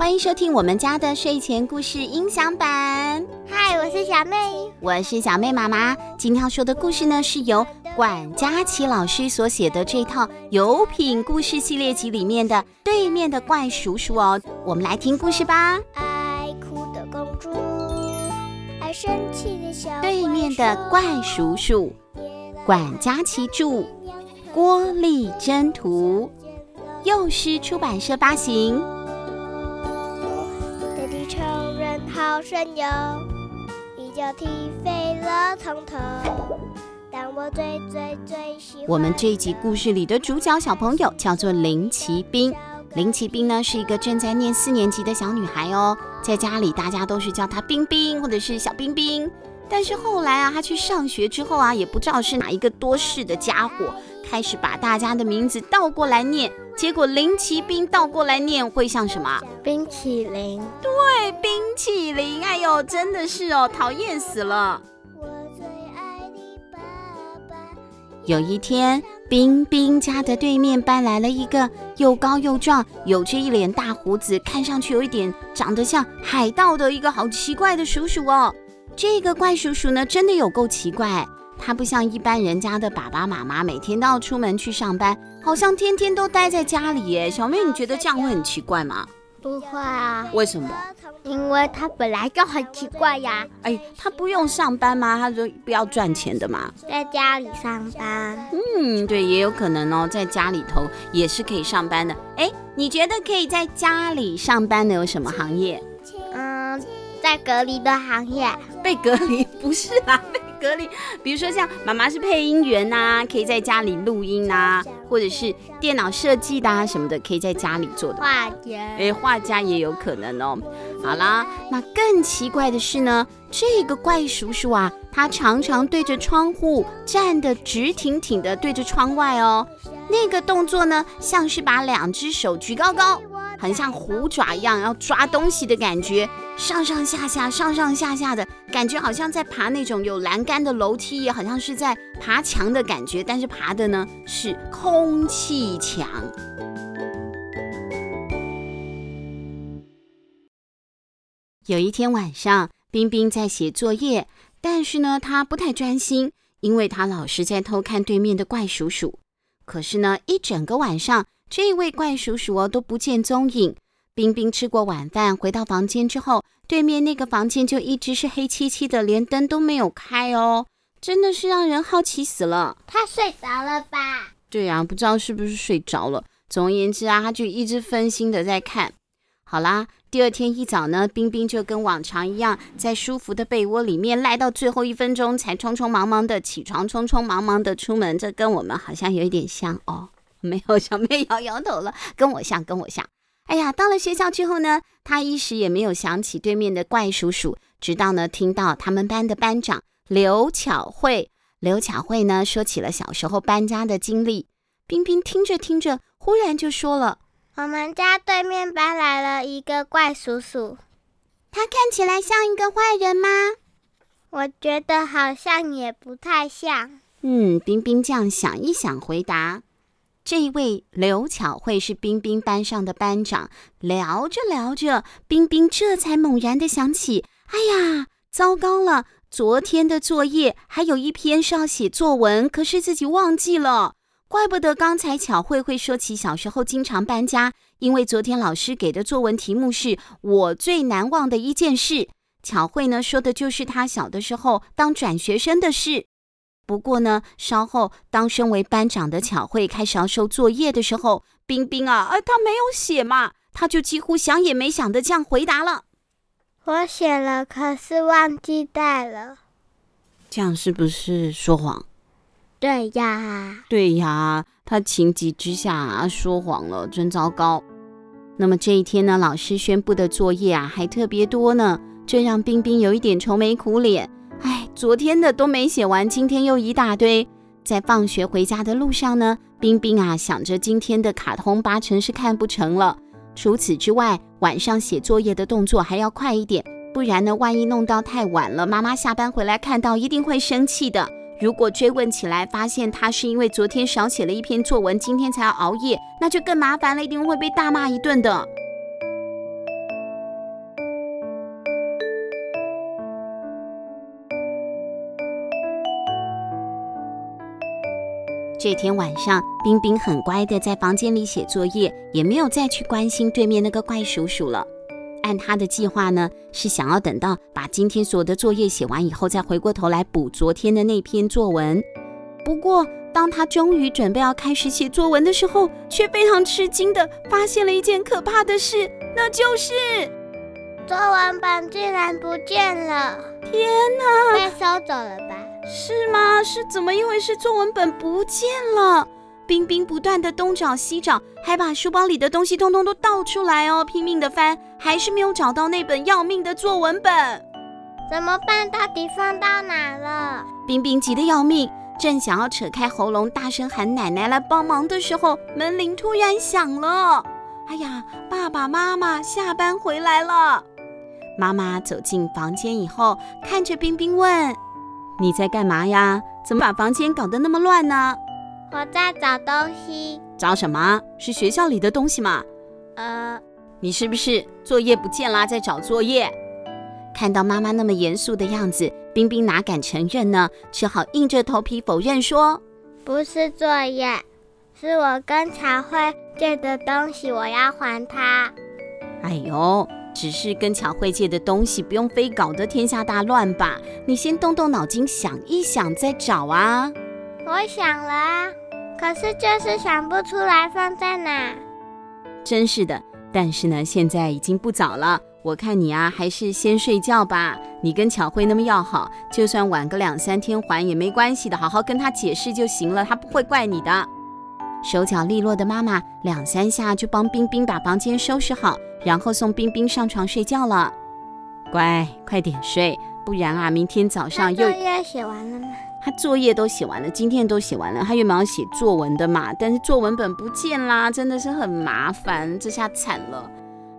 欢迎收听我们家的睡前故事音响版。嗨，我是小妹，我是小妹妈妈。今天要说的故事呢，是由管家琪老师所写的这套有品故事系列集里面的《对面的怪叔叔》哦。我们来听故事吧。爱哭的公主，爱生气的小对面的怪叔叔，管家琪著，郭丽珍图，幼师出版社发行。神勇，一脚踢飞了从头。但我最最最喜欢。我们这一集故事里的主角小朋友叫做林奇斌。林奇斌呢是一个正在念四年级的小女孩哦，在家里大家都是叫她冰冰或者是小冰冰。但是后来啊，她去上学之后啊，也不知道是哪一个多事的家伙，开始把大家的名字倒过来念。结果林奇兵倒过来念会像什么？冰淇淋。对，冰淇淋。哎呦，真的是哦，讨厌死了。我最爱你爸爸。有一天，冰冰家的对面搬来了一个又高又壮、有着一脸大胡子、看上去有一点长得像海盗的一个好奇怪的叔叔哦。这个怪叔叔呢，真的有够奇怪。他不像一般人家的爸爸妈妈，每天都要出门去上班，好像天天都待在家里耶。小妹，你觉得这样会很奇怪吗？不会啊。为什么？因为他本来就很奇怪呀。哎，他不用上班吗？他说不要赚钱的嘛，在家里上班。嗯，对，也有可能哦，在家里头也是可以上班的。哎，你觉得可以在家里上班的有什么行业？嗯，在隔离的行业。被隔离？不是啊。隔离，比如说像妈妈是配音员呐、啊，可以在家里录音呐、啊，或者是电脑设计的啊什么的，可以在家里做的。画家，哎，画家也有可能哦。好啦，那更奇怪的是呢，这个怪叔叔啊，他常常对着窗户站得直挺挺的，对着窗外哦。那个动作呢，像是把两只手举高高。很像虎爪一样要抓东西的感觉，上上下下，上上下下的感觉，好像在爬那种有栏杆的楼梯，也好像是在爬墙的感觉，但是爬的呢是空气墙。有一天晚上，冰冰在写作业，但是呢，他不太专心，因为他老是在偷看对面的怪叔叔。可是呢，一整个晚上。这位怪叔叔哦都不见踪影。冰冰吃过晚饭回到房间之后，对面那个房间就一直是黑漆漆的，连灯都没有开哦，真的是让人好奇死了。他睡着了吧？对呀，不知道是不是睡着了。总而言之啊，他就一直分心的在看。好啦，第二天一早呢，冰冰就跟往常一样，在舒服的被窝里面赖到最后一分钟才匆匆忙忙的起床，匆匆忙忙的出门。这跟我们好像有一点像哦。没有，小妹摇摇头了，跟我像，跟我像。哎呀，到了学校之后呢，他一时也没有想起对面的怪叔叔，直到呢听到他们班的班长刘巧慧，刘巧慧呢说起了小时候搬家的经历。冰冰听着听着，忽然就说了：“我们家对面搬来了一个怪叔叔，他看起来像一个坏人吗？”我觉得好像也不太像。嗯，冰冰这样想一想，回答。这一位刘巧慧是冰冰班上的班长。聊着聊着，冰冰这才猛然的想起：哎呀，糟糕了！昨天的作业还有一篇是要写作文，可是自己忘记了。怪不得刚才巧慧会说起小时候经常搬家，因为昨天老师给的作文题目是我最难忘的一件事。巧慧呢，说的就是她小的时候当转学生的事。不过呢，稍后当身为班长的巧慧开始要收作业的时候，冰冰啊，呃，他没有写嘛，他就几乎想也没想的这样回答了：“我写了，可是忘记带了。”这样是不是说谎？对呀，对呀，他情急之下啊说谎了，真糟糕。那么这一天呢，老师宣布的作业啊还特别多呢，这让冰冰有一点愁眉苦脸。哎，昨天的都没写完，今天又一大堆。在放学回家的路上呢，冰冰啊想着今天的卡通八成是看不成了。除此之外，晚上写作业的动作还要快一点，不然呢，万一弄到太晚了，妈妈下班回来看到一定会生气的。如果追问起来，发现他是因为昨天少写了一篇作文，今天才要熬夜，那就更麻烦了，一定会被大骂一顿的。这天晚上，冰冰很乖的在房间里写作业，也没有再去关心对面那个怪叔叔了。按他的计划呢，是想要等到把今天所有的作业写完以后，再回过头来补昨天的那篇作文。不过，当他终于准备要开始写作文的时候，却非常吃惊的发现了一件可怕的事，那就是作文本竟然不见了！天哪，被收走了吧？是吗？是怎么一回事？作文本不见了。冰冰不断的东找西找，还把书包里的东西通通都倒出来哦，拼命的翻，还是没有找到那本要命的作文本。怎么办？到底放到哪了？冰冰急得要命，正想要扯开喉咙大声喊奶奶来帮忙的时候，门铃突然响了。哎呀，爸爸妈妈下班回来了。妈妈走进房间以后，看着冰冰问：“你在干嘛呀？怎么把房间搞得那么乱呢？”我在找东西。找什么？是学校里的东西吗？呃，你是不是作业不见啦？在找作业？看到妈妈那么严肃的样子，冰冰哪敢承认呢？只好硬着头皮否认说：“不是作业，是我跟茶慧借的东西，我要还他。”哎呦，只是跟巧慧借的东西，不用非搞得天下大乱吧？你先动动脑筋想一想再找啊。我想了啊。可是就是想不出来放在哪，真是的。但是呢，现在已经不早了，我看你啊，还是先睡觉吧。你跟巧慧那么要好，就算晚个两三天还也没关系的，好好跟她解释就行了，她不会怪你的。手脚利落的妈妈两三下就帮冰冰把房间收拾好，然后送冰冰上床睡觉了。乖，快点睡，不然啊，明天早上又。作业写完了吗？他作业都写完了，今天都写完了。他原本要写作文的嘛，但是作文本不见啦，真的是很麻烦。这下惨了。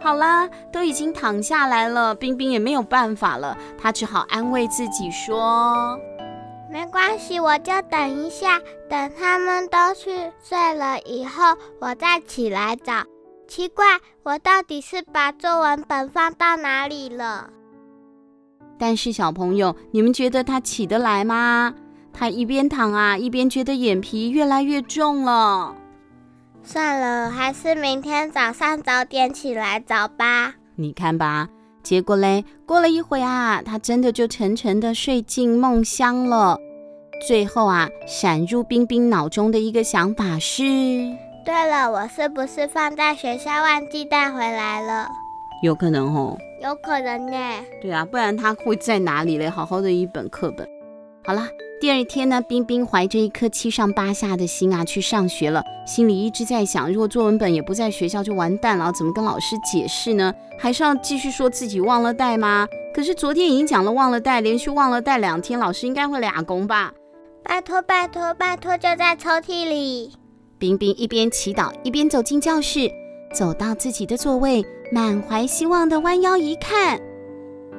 好啦，都已经躺下来了，冰冰也没有办法了，他只好安慰自己说：“没关系，我就等一下，等他们都去睡了以后，我再起来找。奇怪，我到底是把作文本放到哪里了？”但是小朋友，你们觉得他起得来吗？他一边躺啊，一边觉得眼皮越来越重了。算了，还是明天早上早点起来找吧。你看吧，结果嘞，过了一会啊，他真的就沉沉的睡进梦乡了。最后啊，闪入冰冰脑中的一个想法是：对了，我是不是放在学校忘记带回来了？有可能哦，有可能呢。对啊，不然它会在哪里嘞？好好的一本课本。好啦。第二天呢，冰冰怀着一颗七上八下的心啊，去上学了。心里一直在想，如果作文本也不在学校，就完蛋了，怎么跟老师解释呢？还是要继续说自己忘了带吗？可是昨天已经讲了忘了带，连续忘了带两天，老师应该会俩工吧？拜托拜托拜托，就在抽屉里。冰冰一边祈祷，一边走进教室，走到自己的座位，满怀希望的弯腰一看，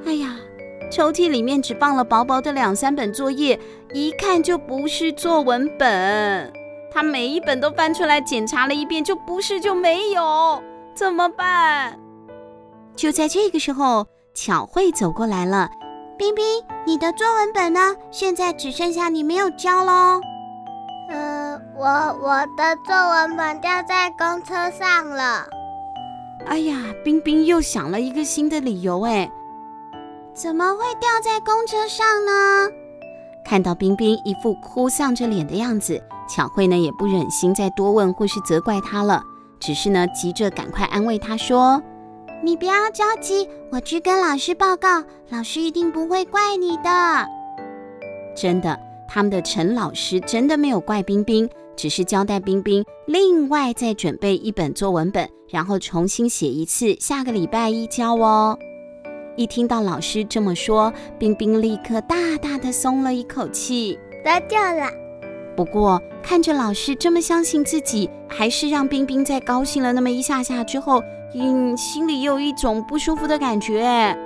哎呀！抽屉里面只放了薄薄的两三本作业，一看就不是作文本。他每一本都翻出来检查了一遍，就不是就没有，怎么办？就在这个时候，巧慧走过来了。冰冰，你的作文本呢？现在只剩下你没有交喽。呃，我我的作文本掉在公车上了。哎呀，冰冰又想了一个新的理由，哎。怎么会掉在公车上呢？看到冰冰一副哭丧着脸的样子，巧慧呢也不忍心再多问或是责怪她了，只是呢急着赶快安慰她说：“你不要着急，我去跟老师报告，老师一定不会怪你的。”真的，他们的陈老师真的没有怪冰冰，只是交代冰冰另外再准备一本作文本，然后重新写一次，下个礼拜一交哦。一听到老师这么说，冰冰立刻大大的松了一口气，得救了。不过看着老师这么相信自己，还是让冰冰在高兴了那么一下下之后，嗯，心里有一种不舒服的感觉。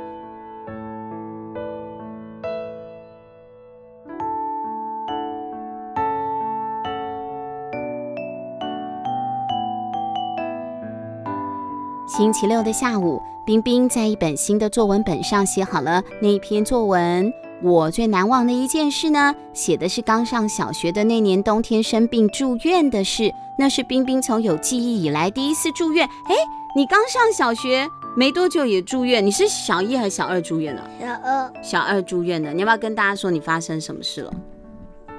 星期六的下午，冰冰在一本新的作文本上写好了那一篇作文。我最难忘的一件事呢，写的是刚上小学的那年冬天生病住院的事。那是冰冰从有记忆以来第一次住院。哎，你刚上小学没多久也住院？你是小一还是小二住院的？小二。小二住院的，你要不要跟大家说你发生什么事了？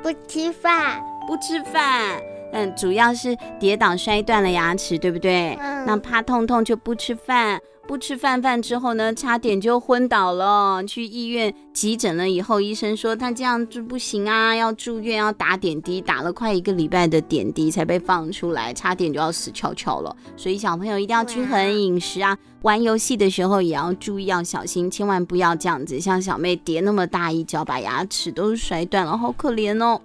不吃饭。不吃饭。嗯，主要是跌倒摔断了牙齿，对不对？嗯。那怕痛痛就不吃饭。不吃饭饭之后呢，差点就昏倒了。去医院急诊了以后，医生说他这样就不行啊，要住院，要打点滴，打了快一个礼拜的点滴才被放出来，差点就要死翘翘了。所以小朋友一定要均衡饮食啊，玩游戏的时候也要注意，要小心，千万不要这样子，像小妹跌那么大一跤，把牙齿都摔断了，好可怜哦。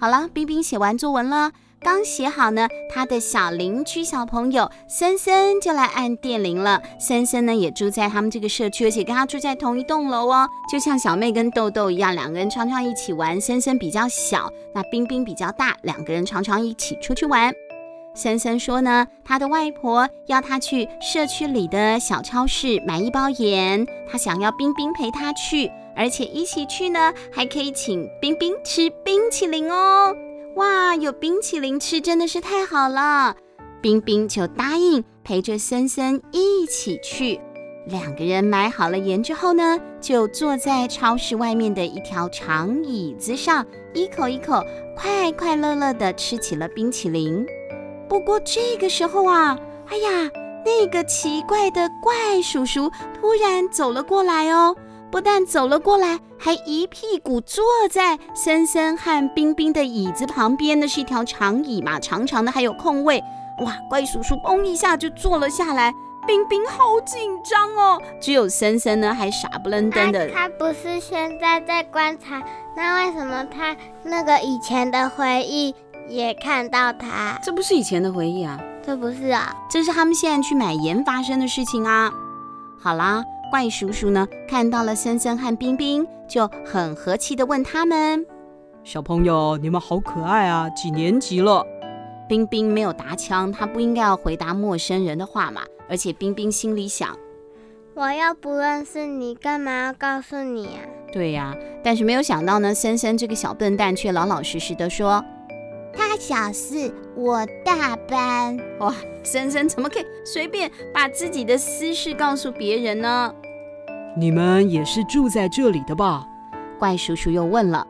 好了，冰冰写完作文了。刚写好呢，他的小邻居小朋友森森就来按电铃了。森森呢也住在他们这个社区，而且跟他住在同一栋楼哦，就像小妹跟豆豆一样，两个人常常一起玩。森森比较小，那冰冰比较大，两个人常常一起出去玩。森森说呢，他的外婆要他去社区里的小超市买一包盐，他想要冰冰陪他去，而且一起去呢，还可以请冰冰吃冰淇淋哦。哇，有冰淇淋吃真的是太好了！冰冰就答应陪着森森一起去。两个人买好了盐之后呢，就坐在超市外面的一条长椅子上，一口一口快快乐乐地吃起了冰淇淋。不过这个时候啊，哎呀，那个奇怪的怪叔叔突然走了过来哦。不但走了过来，还一屁股坐在森森和冰冰的椅子旁边。那是一条长椅嘛，长长的，还有空位。哇，怪叔叔嘣一下就坐了下来，冰冰好紧张哦。只有森森呢，还傻不愣登的。他不是现在在观察，那为什么他那个以前的回忆也看到他？这不是以前的回忆啊，这不是啊，这是他们现在去买盐发生的事情啊。好啦。怪叔叔呢，看到了森森和冰冰，就很和气的问他们：“小朋友，你们好可爱啊！几年级了？”冰冰没有答腔，他不应该要回答陌生人的话嘛。而且冰冰心里想：“我又不认识你，干嘛要告诉你啊？”对呀，但是没有想到呢，森森这个小笨蛋却老老实实的说。他小四，我大班。哇，森森怎么可以随便把自己的私事告诉别人呢？你们也是住在这里的吧？怪叔叔又问了。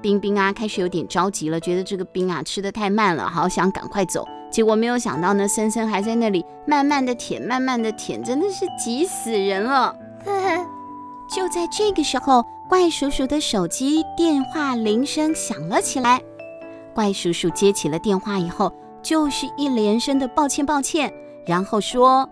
冰冰啊，开始有点着急了，觉得这个冰啊吃的太慢了，好想赶快走。结果没有想到呢，森森还在那里慢慢的舔，慢慢的舔，真的是急死人了。就在这个时候，怪叔叔的手机电话铃声响了起来。怪叔叔接起了电话以后，就是一连声的抱歉抱歉，然后说：“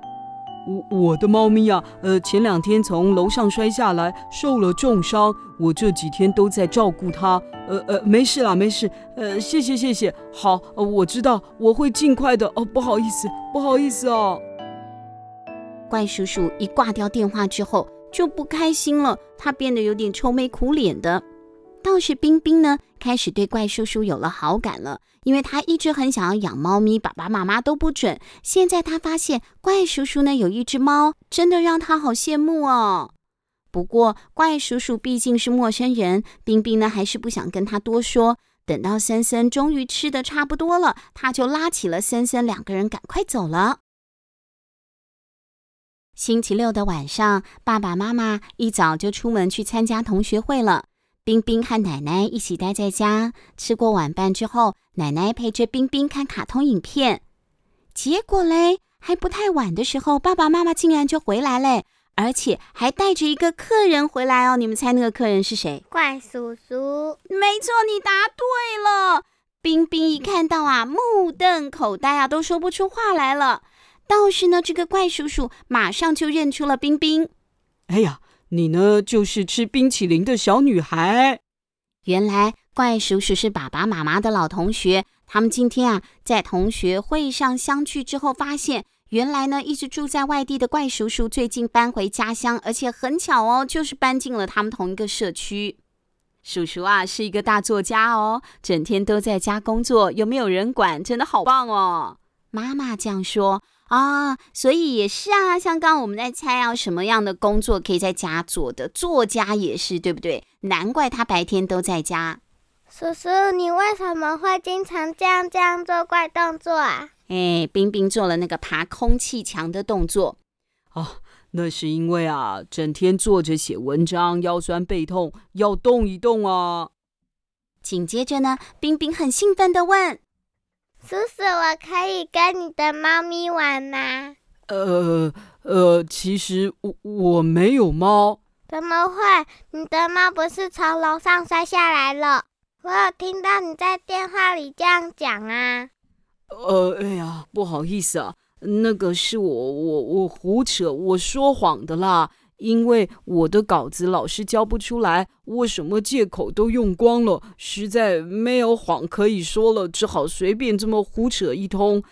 我我的猫咪呀，呃，前两天从楼上摔下来，受了重伤，我这几天都在照顾它，呃呃，没事啦，没事，呃，谢谢谢谢，好，我知道我会尽快的，哦，不好意思，不好意思哦。”怪叔叔一挂掉电话之后就不开心了，他变得有点愁眉苦脸的。倒是冰冰呢，开始对怪叔叔有了好感了，因为他一直很想要养猫咪，爸爸妈妈都不准。现在他发现怪叔叔呢有一只猫，真的让他好羡慕哦。不过怪叔叔毕竟是陌生人，冰冰呢还是不想跟他多说。等到森森终于吃的差不多了，他就拉起了森森，两个人赶快走了。星期六的晚上，爸爸妈妈一早就出门去参加同学会了。冰冰和奶奶一起待在家，吃过晚饭之后，奶奶陪着冰冰看卡通影片。结果嘞，还不太晚的时候，爸爸妈妈竟然就回来嘞，而且还带着一个客人回来哦。你们猜那个客人是谁？怪叔叔。没错，你答对了。冰冰一看到啊，目瞪口呆啊，都说不出话来了。倒是呢，这个怪叔叔马上就认出了冰冰。哎呀！你呢，就是吃冰淇淋的小女孩。原来怪叔叔是爸爸妈妈的老同学，他们今天啊在同学会上相聚之后，发现原来呢一直住在外地的怪叔叔最近搬回家乡，而且很巧哦，就是搬进了他们同一个社区。叔叔啊是一个大作家哦，整天都在家工作，有没有人管？真的好棒哦。妈妈这样说。啊，所以也是啊，像刚刚我们在猜啊，什么样的工作可以在家做的？作家也是，对不对？难怪他白天都在家。叔叔，你为什么会经常这样这样做怪动作啊？哎，冰冰做了那个爬空气墙的动作。哦，那是因为啊，整天坐着写文章，腰酸背痛，要动一动啊。紧接着呢，冰冰很兴奋的问：“叔叔，我可以跟你的猫咪玩吗？”呃呃，其实我我没有猫。怎么会？你的猫不是从楼上摔下来了？我有听到你在电话里这样讲啊。呃，哎呀，不好意思啊。那个是我我我胡扯，我说谎的啦。因为我的稿子老是交不出来，我什么借口都用光了，实在没有谎可以说了，只好随便这么胡扯一通。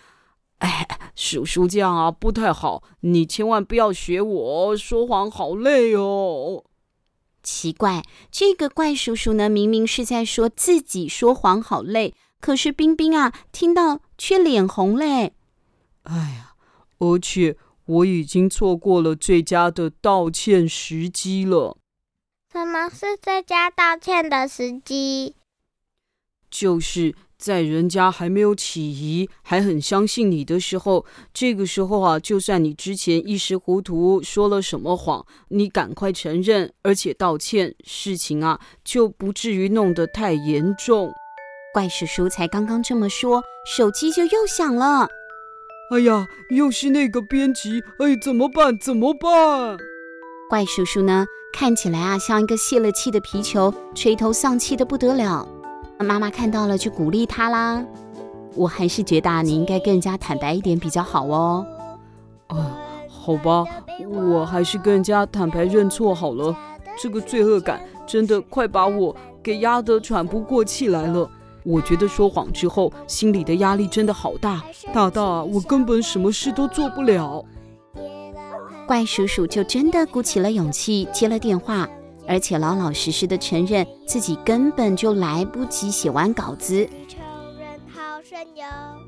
哎，叔叔这样啊不太好，你千万不要学我，说谎好累哦。奇怪，这个怪叔叔呢，明明是在说自己说谎好累，可是冰冰啊，听到却脸红嘞。哎呀，而且我已经错过了最佳的道歉时机了。什么是最佳道歉的时机？就是在人家还没有起疑，还很相信你的时候，这个时候啊，就算你之前一时糊涂说了什么谎，你赶快承认，而且道歉，事情啊就不至于弄得太严重。怪叔叔才刚刚这么说，手机就又响了。哎呀，又是那个编辑！哎，怎么办？怎么办？怪叔叔呢？看起来啊，像一个泄了气的皮球，垂头丧气的不得了。妈妈看到了，就鼓励他啦。我还是觉得你应该更加坦白一点比较好哦。啊，好吧，我还是跟人家坦白认错好了。这个罪恶感真的快把我给压得喘不过气来了。我觉得说谎之后，心里的压力真的好大，大大，我根本什么事都做不了。怪叔叔就真的鼓起了勇气接了电话，而且老老实实的承认自己根本就来不及写完稿子。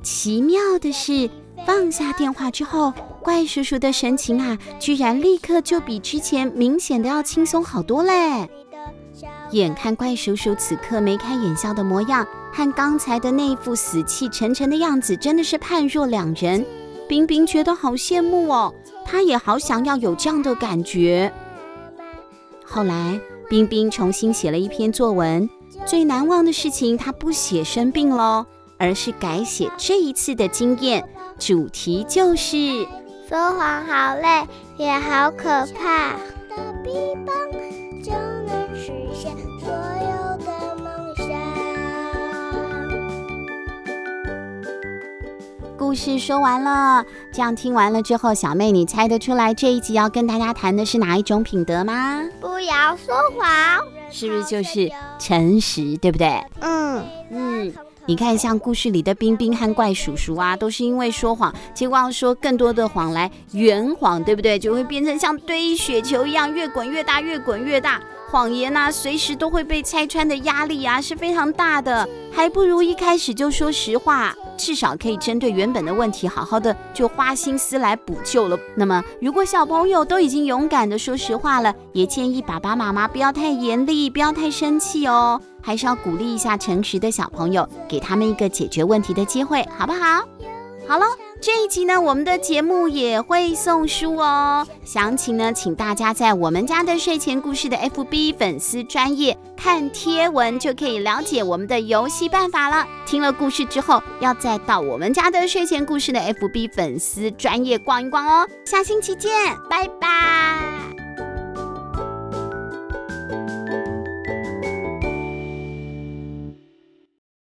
奇妙的是，放下电话之后，怪叔叔的神情啊，居然立刻就比之前明显的要轻松好多嘞。眼看怪叔叔此刻眉开眼笑的模样，和刚才的那副死气沉沉的样子，真的是判若两人。冰冰觉得好羡慕哦，她也好想要有这样的感觉。后来，冰冰重新写了一篇作文，最难忘的事情，她不写生病喽，而是改写这一次的经验，主题就是说谎好累，也好可怕。故事说完了，这样听完了之后，小妹你猜得出来这一集要跟大家谈的是哪一种品德吗？不要说谎，是不是就是诚实，对不对？嗯嗯，你看，像故事里的冰冰和怪叔叔啊，都是因为说谎，结果要说更多的谎来圆谎，对不对？就会变成像堆雪球一样，越滚越大，越滚越大。谎言呐，随时都会被拆穿的压力啊，是非常大的，还不如一开始就说实话，至少可以针对原本的问题，好好的就花心思来补救了。那么，如果小朋友都已经勇敢的说实话了，也建议爸爸妈妈不要太严厉，不要太生气哦，还是要鼓励一下诚实的小朋友，给他们一个解决问题的机会，好不好？好了。这一集呢，我们的节目也会送书哦。详情呢，请大家在我们家的睡前故事的 FB 粉丝专页看贴文，就可以了解我们的游戏办法了。听了故事之后，要再到我们家的睡前故事的 FB 粉丝专业逛一逛哦。下星期见，拜拜。